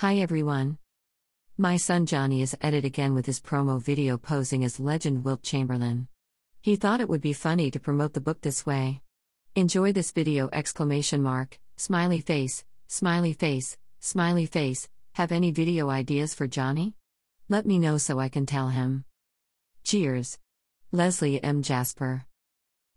Hi everyone. My son Johnny is at it again with his promo video posing as legend Wilt Chamberlain. He thought it would be funny to promote the book this way. Enjoy this video exclamation mark, smiley face, smiley face, smiley face. Have any video ideas for Johnny? Let me know so I can tell him. Cheers. Leslie M. Jasper.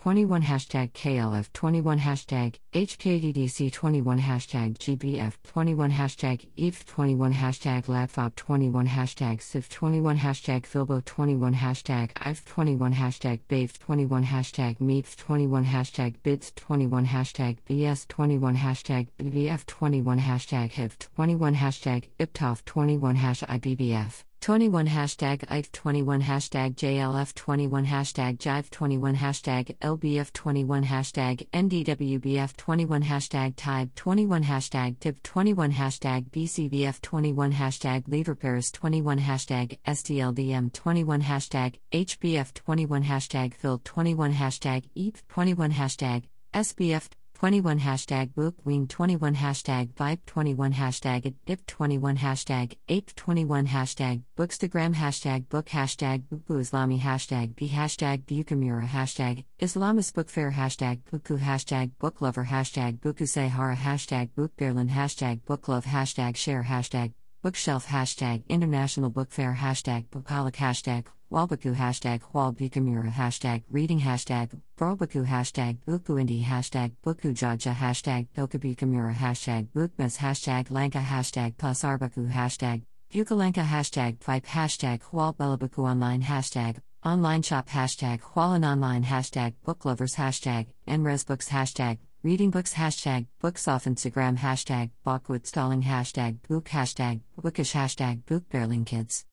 21 hashtag KLF 21 hashtag HKDDC 21 hashtag GBF 21 hashtag EVE 21 hashtag LATFOP 21 hashtag SIF 21 hashtag Filbo 21 hashtag IVE 21 hashtag BAVE 21 hashtag MEEP 21 hashtag BIDS 21 hashtag BS 21 hashtag BVF 21 hashtag HIV 21 hashtag IPTOF 21 hash IBBF 21 hashtag IF 21 hashtag JLF 21 hashtag Jive 21 hashtag LBF 21 hashtag NDWBF 21 hashtag TIBE 21 hashtag TIP 21 hashtag BCBF 21 hashtag Livre Paris 21 hashtag STLDM 21 hashtag HBF 21 hashtag Phil 21 hashtag EAP 21 hashtag SBF 21 hashtag bookwing 21 hashtag vibe 21 hashtag dip 21 hashtag ape 21 hashtag bookstagram hashtag book hashtag buku islami hashtag b hashtag bukamura hashtag islamist book fair hashtag buku hashtag book lover hashtag buku sahara hashtag book berlin hashtag book love hashtag share hashtag bookshelf hashtag international book fair hashtag bookaholic hashtag Walbaku hashtag Walbikamura hashtag reading hashtag Brobaku hashtag Bukuindi hashtag Bukujaja hashtag Dokabikamura hashtag bukmas hashtag Lanka hashtag Pasarbaku hashtag Bukalanka hashtag Pipe hashtag Hualbelabaku online hashtag online shop hashtag Hualan online hashtag booklovers hashtag Nresbooks hashtag reading books hashtag books off Instagram hashtag Bachwood stalling hashtag book hashtag bookish hashtag book kids.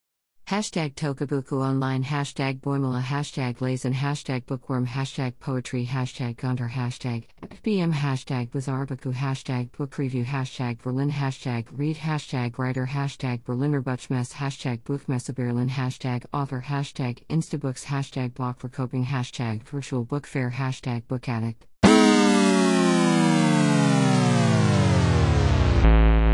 Hashtag Tokabuku Online Hashtag Boimala Hashtag Lazen Hashtag Bookworm Hashtag Poetry Hashtag Gunter Hashtag BM Hashtag Bizarbaku Hashtag Book Review Hashtag Berlin Hashtag Read Hashtag Writer Hashtag Berliner Buchmesse Hashtag Buchmesse Berlin Hashtag Author Hashtag Instabooks Hashtag Block for Coping Hashtag Virtual Book Fair Hashtag Book Addict Thank you.